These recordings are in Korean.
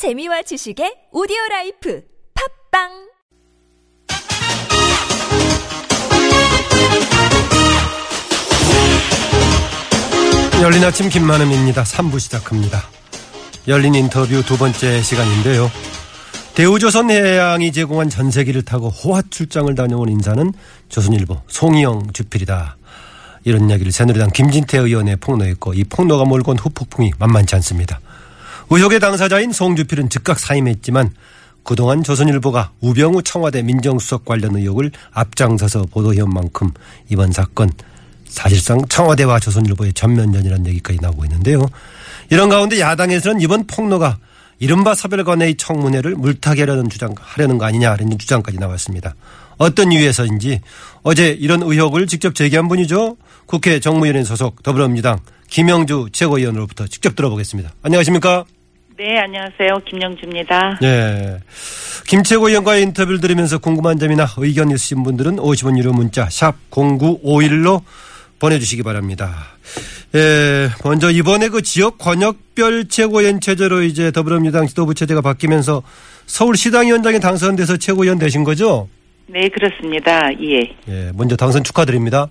재미와 지식의 오디오 라이프 팟빵 열린 아침 김만흠입니다. 3부 시작합니다. 열린 인터뷰 두 번째 시간인데요. 대우조선 해양이 제공한 전세기를 타고 호화 출장을 다녀온 인사는 조선일보 송희영 주필이다. 이런 이야기를 새누리당 김진태 의원이 폭로했고 이 폭로가 몰고 온 후폭풍이 만만치 않습니다. 의혹의 당사자인 송주필은 즉각 사임했지만 그동안 조선일보가 우병우 청와대 민정수석 관련 의혹을 앞장서서 보도해온 만큼 이번 사건 사실상 청와대와 조선일보의 전면전이라는 얘기까지 나오고 있는데요. 이런 가운데 야당에서는 이번 폭로가 이른바 사별관의 청문회를 물타기 하려는 주장, 하려는 거 아니냐라는 주장까지 나왔습니다. 어떤 이유에서인지 어제 이런 의혹을 직접 제기한 분이죠. 국회 정무위원회 소속 더불어민주당 김영주 최고위원으로부터 직접 들어보겠습니다. 안녕하십니까? 네, 안녕하세요. 김영주입니다. 네. 김 최고위원과의 인터뷰를 들으면서 궁금한 점이나 의견 있으신 분들은 50원 유료 문자 샵 0951로 보내주시기 바랍니다. 예, 먼저 이번에 그 지역 권역별 최고위원 체제로 이제 더불어민주당 지도부 체제가 바뀌면서 서울시당위원장에 당선돼서 최고위원 되신 거죠? 네, 그렇습니다. 예. 예, 먼저 당선 축하드립니다.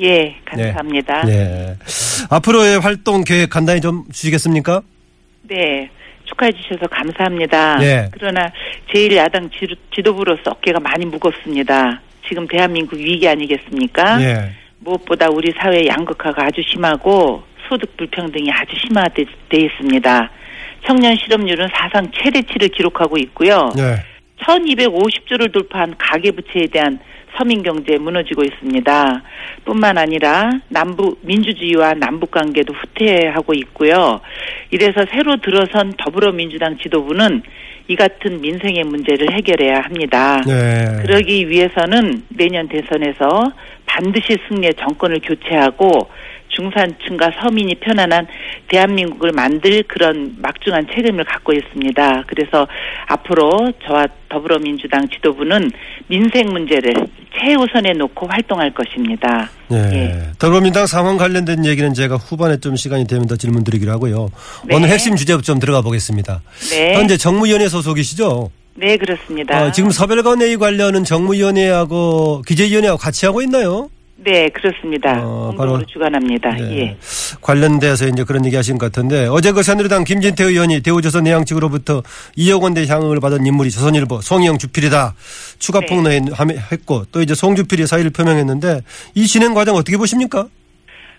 예, 감사합니다. 네. 예. 앞으로의 활동 계획 간단히 좀 주시겠습니까? 네. 축하해 주셔서 감사합니다. 예. 그러나 제1야당 지도부로서 어깨가 많이 무겁습니다. 지금 대한민국 위기 아니겠습니까? 예. 무엇보다 우리 사회 양극화가 아주 심하고 소득 불평등이 아주 심화돼 있습니다. 청년 실업률은 사상 최대치를 기록하고 있고요. 예. 1250조를 돌파한 가계부채에 대한 서민 경제 무너지고 있습니다. 뿐만 아니라 남북 민주주의와 남북 관계도 후퇴하고 있고요. 이래서 새로 들어선 더불어민주당 지도부는 이 같은 민생의 문제를 해결해야 합니다. 네. 그러기 위해서는 내년 대선에서 반드시 승리의 정권을 교체하고 중산층과 서민이 편안한 대한민국을 만들 그런 막중한 책임을 갖고 있습니다. 그래서 앞으로 저와 더불어민주당 지도부는 민생 문제를 최우선에 놓고 활동할 것입니다. 네. 예. 더불어민주당 상황 관련된 얘기는 제가 후반에 좀 시간이 되면 더 질문 드리기로 하고요. 네. 오늘 핵심 주제부터 좀 들어가 보겠습니다. 네. 현재 정무위원회 소속이시죠? 네, 그렇습니다. 어, 지금 서별관회의 관련은 정무위원회하고 기재위원회하고 같이 하고 있나요? 네, 그렇습니다. 어, 공동으로 바로- 주관합니다. 네. 예. 관련돼서 이제 그런 얘기 하신 것 같은데 어제 그 새누리당 김진태 의원이 대우조선 내양 측으로부터 2억 원대 향응을 받은 인물이 조선일보 송희영 주필이다 추가 네. 폭로했고 또 이제 송주필이 사의를 표명했는데 이 진행 과정 어떻게 보십니까?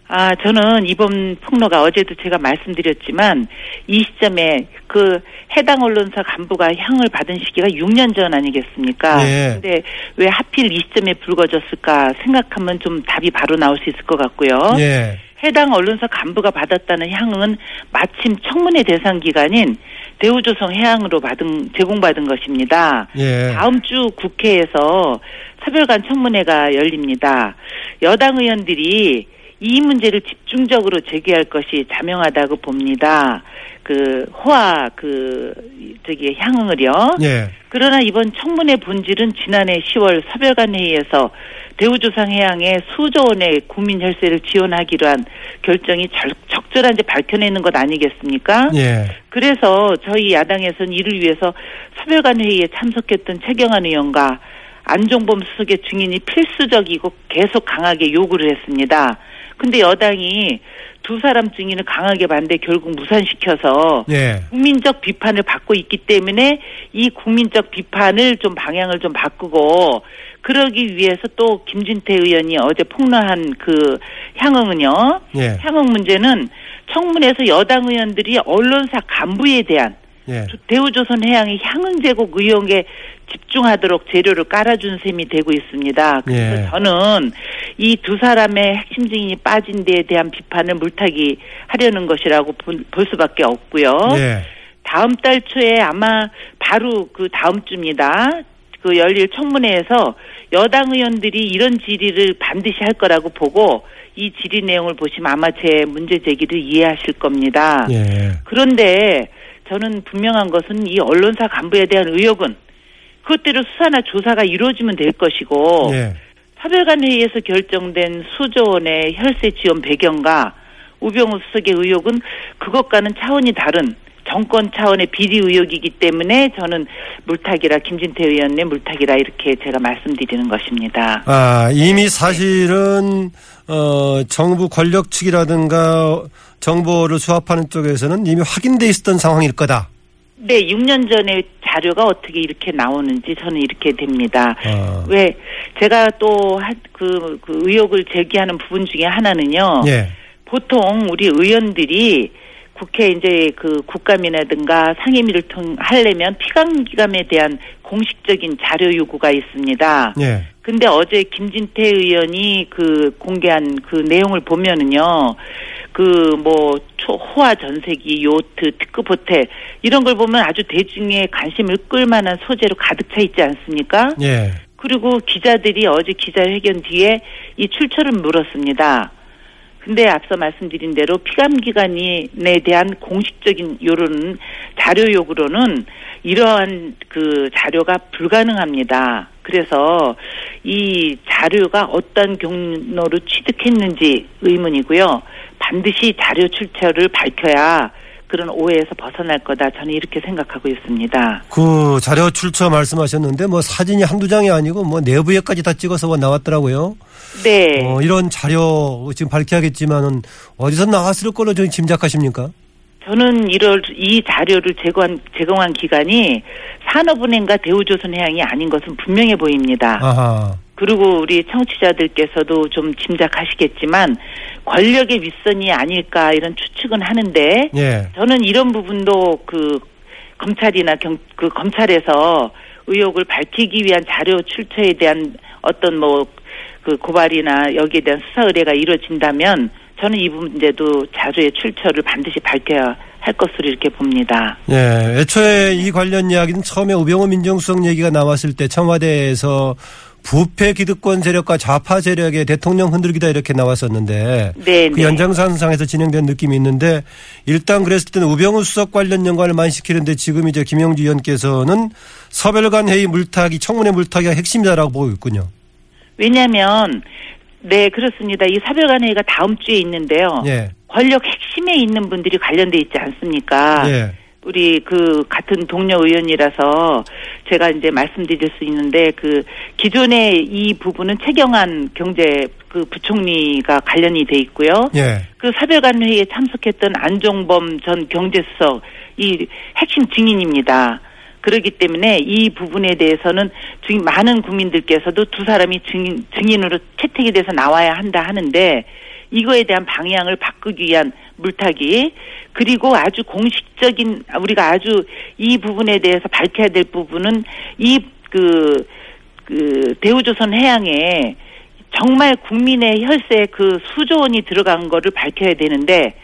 아, 저는 이번 폭로가 어제도 제가 말씀드렸지만 이 시점에 그 해당 언론사 간부가 향을 받은 시기가 6년 전 아니겠습니까? 예. 근데 왜 하필 이 시점에 불거졌을까 생각하면 좀 답이 바로 나올 수 있을 것 같고요. 예. 해당 언론사 간부가 받았다는 향은 마침 청문회 대상 기관인 대우조선 해양으로 받은 제공받은 것입니다. 예. 다음 주 국회에서 차별관 청문회가 열립니다. 여당 의원들이 이 문제를 집중적으로 제기할 것이 자명하다고 봅니다. 그 호화 그 저기 향응을요. 예. 그러나 이번 청문회 본질은 지난해 10월 서별관 회의에서 대우조상해양에 수조 원의 국민 혈세를 지원하기로 한 결정이 절- 적절한지 밝혀내는 것 아니겠습니까? 예. 그래서 저희 야당에서는 이를 위해서 서별관 회의에 참석했던 최경환 의원과 안종범 수석의 증인이 필수적이고 계속 강하게 요구를 했습니다. 근데 여당이 두 사람 증인을 강하게 반대 결국 무산시켜서 예. 국민적 비판을 받고 있기 때문에 이 국민적 비판을 좀 방향을 좀 바꾸고 그러기 위해서 또 김진태 의원이 어제 폭로한 그 향응은요. 예. 향응 문제는 청문회에서 여당 의원들이 언론사 간부에 대한 예. 대우조선 해양의 향응 제국 의혹에 집중하도록 재료를 깔아준 셈이 되고 있습니다. 그래서 예. 저는 이 두 사람의 핵심 증인이 빠진 데에 대한 비판을 물타기 하려는 것이라고 볼- 볼 수밖에 없고요. 예. 다음 달 초에 아마 바로 그 다음 주입니다. 그 열릴 청문회에서 여당 의원들이 이런 질의를 반드시 할 거라고 보고 이 질의 내용을 보시면 아마 제 문제 제기를 이해하실 겁니다. 예. 그런데 저는 분명한 것은 이 언론사 간부에 대한 의혹은 그것대로 수사나 조사가 이루어지면 될 것이고 예. 사별관 회의에서 결정된 수조 원의 혈세 지원 배경과 우병우 수석의 의혹은 그것과는 차원이 다른 정권 차원의 비리 의혹이기 때문에 저는 물타기라 김진태 의원의 물타기라 이렇게 제가 말씀드리는 것입니다. 아, 이미 사실은 어 정부 권력 측이라든가 정보를 수합하는 쪽에서는 이미 확인돼 있었던 상황일 거다. 네, 6년 전에 자료가 어떻게 이렇게 나오는지 저는 이렇게 됩니다. 아. 왜 제가 또그 그 의혹을 제기하는 부분 중에 하나는요. 예. 보통 우리 의원들이 국회 이제 그 국감이라든가 상임위를 통 하려면 피감기감에 대한 공식적인 자료 요구가 있습니다. 예. 근데 어제 김진태 의원이 그 공개한 그 내용을 보면은요. 그뭐 호화 전세기 요트 특급 호텔 이런 걸 보면 아주 대중의 관심을 끌만한 소재로 가득 차 있지 않습니까? 예. 그리고 기자들이 어제 기자회견 뒤에 이 출처를 물었습니다. 근데 앞서 말씀드린 대로 피감기관에 대한 공식적인 요런 자료 요구로는 이러한 그 자료가 불가능합니다. 그래서 이 자료가 어떤 경로로 취득했는지 의문이고요. 반드시 자료 출처를 밝혀야 그런 오해에서 벗어날 거다. 저는 이렇게 생각하고 있습니다. 그 자료 출처 말씀하셨는데 뭐 사진이 한두 장이 아니고 뭐 내부에까지 다 찍어서 뭐 나왔더라고요. 네. 어, 이런 자료 지금 밝혀야겠지만은 어디서 나왔을 걸로 좀 짐작하십니까? 저는 이럴 이 자료를 제공한 제공한 기관이 산업은행과 대우조선해양이 아닌 것은 분명해 보입니다. 아하. 그리고 우리 청취자들께서도 좀 짐작하시겠지만 권력의 윗선이 아닐까 이런 추측은 하는데 예. 저는 이런 부분도 그 검찰이나 경, 그 검찰에서 의혹을 밝히기 위한 자료 출처에 대한 어떤 뭐 그 고발이나 여기에 대한 수사 의뢰가 이루어진다면 저는 이 문제도 자료의 출처를 반드시 밝혀야 할 것으로 이렇게 봅니다. 예. 애초에 이 관련 이야기는 처음에 우병우 민정수석 얘기가 나왔을 때 청와대에서 부패 기득권 세력과 좌파 세력의 대통령 흔들기다 이렇게 나왔었는데 네, 그 네. 연장선상에서 진행된 느낌이 있는데 일단 그랬을 때는 우병우 수석 관련 연관을 많이 시키는데 지금 이제 김영주 의원께서는 서별관 회의 물타기 청문회 물타기가 핵심이다라고 보고 있군요. 왜냐하면 네 그렇습니다. 이 사별관회의가 다음 주에 있는데요. 예. 권력 핵심에 있는 분들이 관련돼 있지 않습니까? 예. 우리 그 같은 동료 의원이라서 제가 이제 말씀드릴 수 있는데 그 기존의 이 부분은 최경환 경제 그 부총리가 관련이 돼 있고요. 예. 그 사별관 회의에 참석했던 안종범 전 경제수석 이 핵심 증인입니다. 그렇기 때문에 이 부분에 대해서는 증인, 많은 국민들께서도 두 사람이 증인, 증인으로 채택이 돼서 나와야 한다 하는데 이거에 대한 방향을 바꾸기 위한 물타기 그리고 아주 공식적인 우리가 아주 이 부분에 대해서 밝혀야 될 부분은 이그 그 대우조선 해양에 정말 국민의 혈세 그 수조 원이 들어간 거를 밝혀야 되는데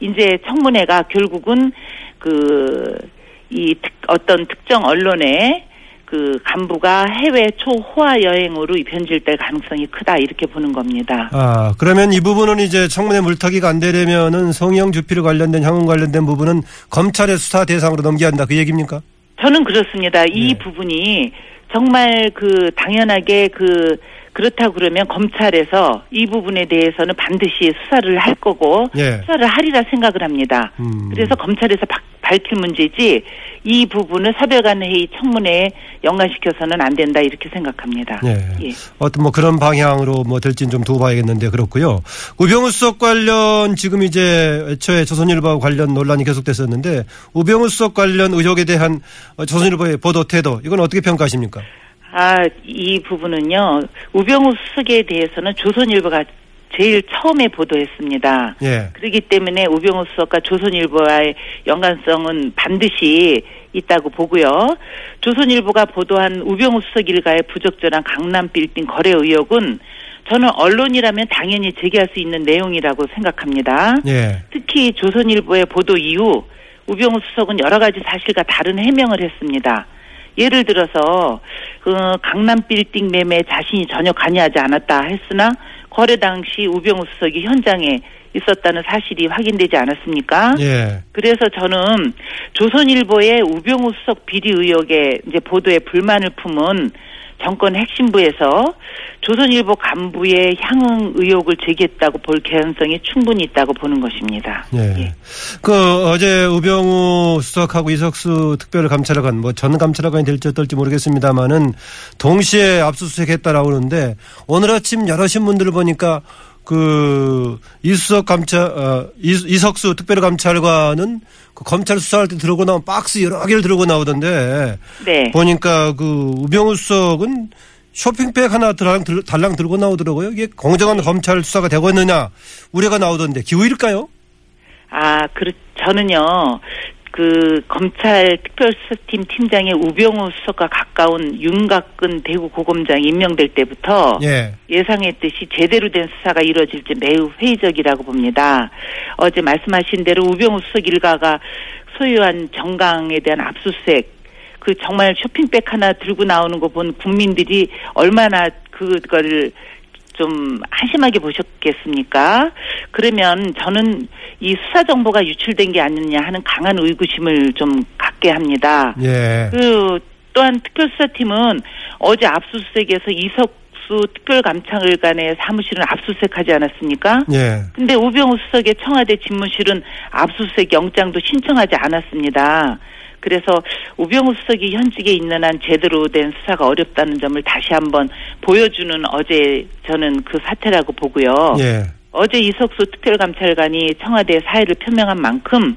이제 청문회가 결국은 그 이 어떤 특정 언론의 그 간부가 해외 초호화 여행으로 변질될 가능성이 크다 이렇게 보는 겁니다. 아, 그러면 이 부분은 이제 청문회 물타기가 안 되려면은 성형 주필 관련된 향후 관련된 부분은 검찰의 수사 대상으로 넘겨야 한다 그 얘기입니까? 저는 그렇습니다. 이 네. 부분이 정말 그 당연하게 그 그렇다 그러면 검찰에서 이 부분에 대해서는 반드시 수사를 할 거고 예. 수사를 하리라 생각을 합니다. 음. 그래서 검찰에서 박- 밝힐 문제지 이 부분을 사별간 회의 청문회에 연관시켜서는 안 된다 이렇게 생각합니다. 예. 예. 어떤 뭐 그런 방향으로 뭐 될지는 좀 두고 봐야겠는데 그렇고요. 우병우 수석 관련 지금 이제 애초에 조선일보와 관련 논란이 계속됐었는데 우병우 수석 관련 의혹에 대한 어, 조선일보의 보도 태도 이건 어떻게 평가하십니까? 아, 이 부분은요. 우병우 수석에 대해서는 조선일보가 제일 처음에 보도했습니다. 예. 그렇기 때문에 우병우 수석과 조선일보와의 연관성은 반드시 있다고 보고요. 조선일보가 보도한 우병우 수석 일가의 부적절한 강남 빌딩 거래 의혹은 저는 언론이라면 당연히 제기할 수 있는 내용이라고 생각합니다. 예. 특히 조선일보의 보도 이후 우병우 수석은 여러 가지 사실과 다른 해명을 했습니다. 예를 들어서 그 강남 빌딩 매매에 자신이 전혀 관여하지 않았다 했으나 거래 당시 우병우 수석이 현장에 있었다는 사실이 확인되지 않았습니까? 예. 그래서 저는 조선일보의 우병우 수석 비리 의혹에 이제 보도에 불만을 품은 정권 핵심부에서 조선일보 간부의 향응 의혹을 제기했다고 볼 개연성이 충분히 있다고 보는 것입니다. 예. 예. 그 어제 우병우 수석하고 이석수 특별감찰관 뭐 전 감찰관이 될지 어떨지 모르겠습니다만은 동시에 압수수색했다라고 그러는데 오늘 아침 여러 신문들을 보니까 그 이수석 감찰 어, 이, 이석수 특별감찰관은 그 검찰 수사할 때 들고 나온 박스 여러 개를 들고 나오던데 네. 보니까 그 우병우 수석은 쇼핑백 하나 달랑, 들- 달랑 들고 나오더라고요. 이게 공정한 검찰 수사가 되고 있느냐 우려가 나오던데 기우일까요? 아, 그 저는요. 그 검찰 특별수사팀 팀장의 우병우 수석과 가까운 윤곽근 대구 고검장 임명될 때부터 예. 예상했듯이 제대로 된 수사가 이루어질지 매우 회의적이라고 봅니다. 어제 말씀하신 대로 우병우 수석 일가가 소유한 정강에 대한 압수수색 그 정말 쇼핑백 하나 들고 나오는 거 본 국민들이 얼마나 그거를 좀 한심하게 보셨겠습니까? 그러면 저는 이 수사 정보가 유출된 게 아니냐 하는 강한 의구심을 좀 갖게 합니다. 예. 그 또한 특별수사팀은 어제 압수수색에서 이석수 특별감찰관의 사무실은 압수수색하지 않았습니까? 예. 근데 우병우 수석의 청와대 집무실은 압수수색 영장도 신청하지 않았습니다. 그래서 우병우 수석이 현직에 있는 한 제대로 된 수사가 어렵다는 점을 다시 한번 보여주는 어제 저는 그 사태라고 보고요. 예. 어제 이석수 특별감찰관이 청와대 사의를 표명한 만큼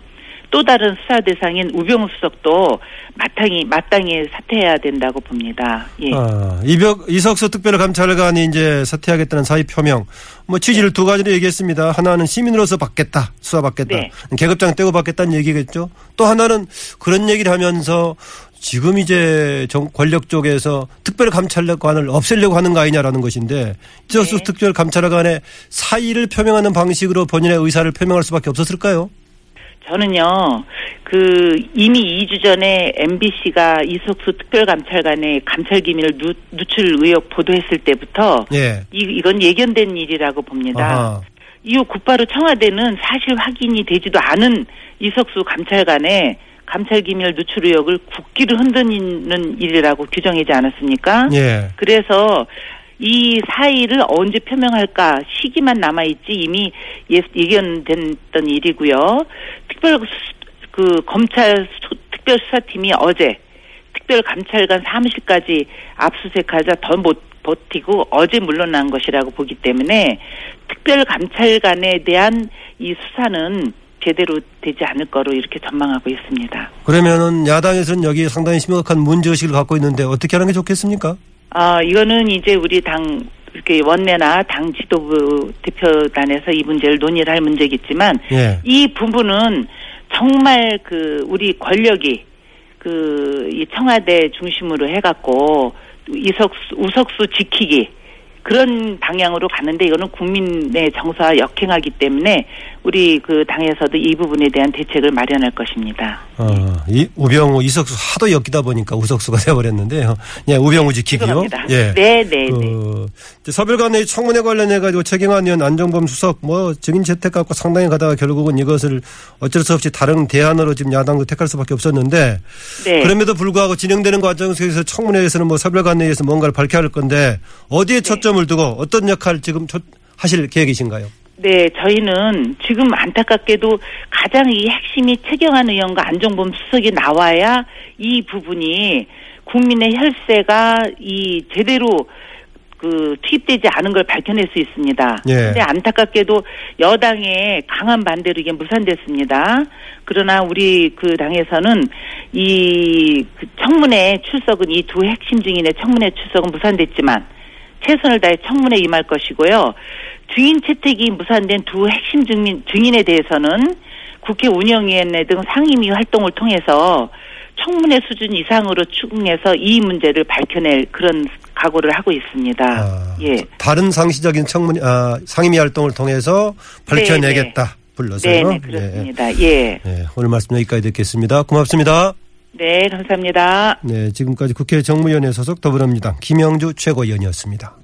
또 다른 수사 대상인 우병우 수석도 마땅히 마땅히 사퇴해야 된다고 봅니다. 예. 아, 이벽, 이석수 특별감찰관이 이제 사퇴하겠다는 사의 표명. 뭐 취지를 두 가지로 얘기했습니다. 하나는 시민으로서 받겠다. 수사 받겠다. 네. 계급장 떼고 받겠다는 얘기겠죠. 또 하나는 그런 얘기를 하면서 지금 이제 정, 권력 쪽에서 특별감찰관을 없애려고 하는 거 아니냐라는 것인데 이석수 네. 특별감찰관의 사의를 표명하는 방식으로 본인의 의사를 표명할 수밖에 없었을까요? 저는요, 그, 이미 2주 전에 MBC가 이석수 특별감찰관의 감찰 기밀을 누, 누출 의혹 보도했을 때부터 예. 이, 이건 예견된 일이라고 봅니다. 아하. 이후 곧바로 청와대는 사실 확인이 되지도 않은 이석수 감찰관의 감찰 기밀 누출 의혹을 국기를 흔드는 일이라고 규정하지 않았습니까? 예. 그래서 이 사의를 언제 표명할까 시기만 남아있지 이미 예, 예견됐던 일이고요. 특별 수- 그 검찰 수- 특별 수사팀이 어제 특별 감찰관 사무실까지 압수수색하자 더 못 버티고 어제 물러난 것이라고 보기 때문에 특별 감찰관에 대한 이 수사는 제대로 되지 않을 거로 이렇게 전망하고 있습니다. 그러면은 야당에서는 여기 상당히 심각한 문제의식을 갖고 있는데 어떻게 하는 게 좋겠습니까? 아, 이거는 이제 우리 당 이렇게 원내나 당 지도부 대표단에서 이 문제를 논의를 할 문제겠지만 예. 이 부분은 정말 그 우리 권력이 그 이 청와대 중심으로 해갖고 이석수 우석수 지키기 그런 방향으로 가는데 이거는 국민의 정서와 역행하기 때문에 우리 그 당에서도 이 부분에 대한 대책을 마련할 것입니다. 어, 이 우병우 이석수 하도 엮이다 보니까 우석수가 돼버렸는데요. 예, 우병우 지키기요. 예. 네, 네, 네. 그 이제 서별관의 청문회 관련해 가지고 최경환 의원 안정범 수석 뭐 증인 채택 갖고 상당히 가다가 결국은 이것을 어쩔 수 없이 다른 대안으로 지금 야당도 택할 수밖에 없었는데 네. 그럼에도 불구하고 진행되는 과정 속에서 청문회에서는 뭐 서별관회에서 뭔가를 밝혀야 할 건데 어디에 초점을 두고 어떤 역할 지금 초- 하실 계획이신가요? 네, 저희는 지금 안타깝게도 가장 이 핵심이 최경환 의원과 안종범 수석이 나와야 이 부분이 국민의 혈세가 이 제대로 그 투입되지 않은 걸 밝혀낼 수 있습니다. 예. 근데 안타깝게도 여당의 강한 반대로 이게 무산됐습니다. 그러나 우리 그 당에서는 이그 청문회 출석은 이 두 핵심 증인의 청문회 출석은 무산됐지만 최선을 다해 청문회 임할 것이고요. 증인 채택이 무산된 두 핵심 증인, 증인에 대해서는 국회 운영위원회 등 상임위 활동을 통해서 청문회 수준 이상으로 추궁해서 이 문제를 밝혀낼 그런 각오를 하고 있습니다. 아, 예. 다른 상시적인 청문 아, 상임위 활동을 통해서 밝혀내겠다 불러서요. 네, 네, 그렇습니다. 예. 예. 예, 오늘 말씀 여기까지 듣겠습니다. 고맙습니다. 네, 감사합니다. 네, 지금까지 국회 정무위원회 소속 더불어민주당 김영주 최고위원이었습니다.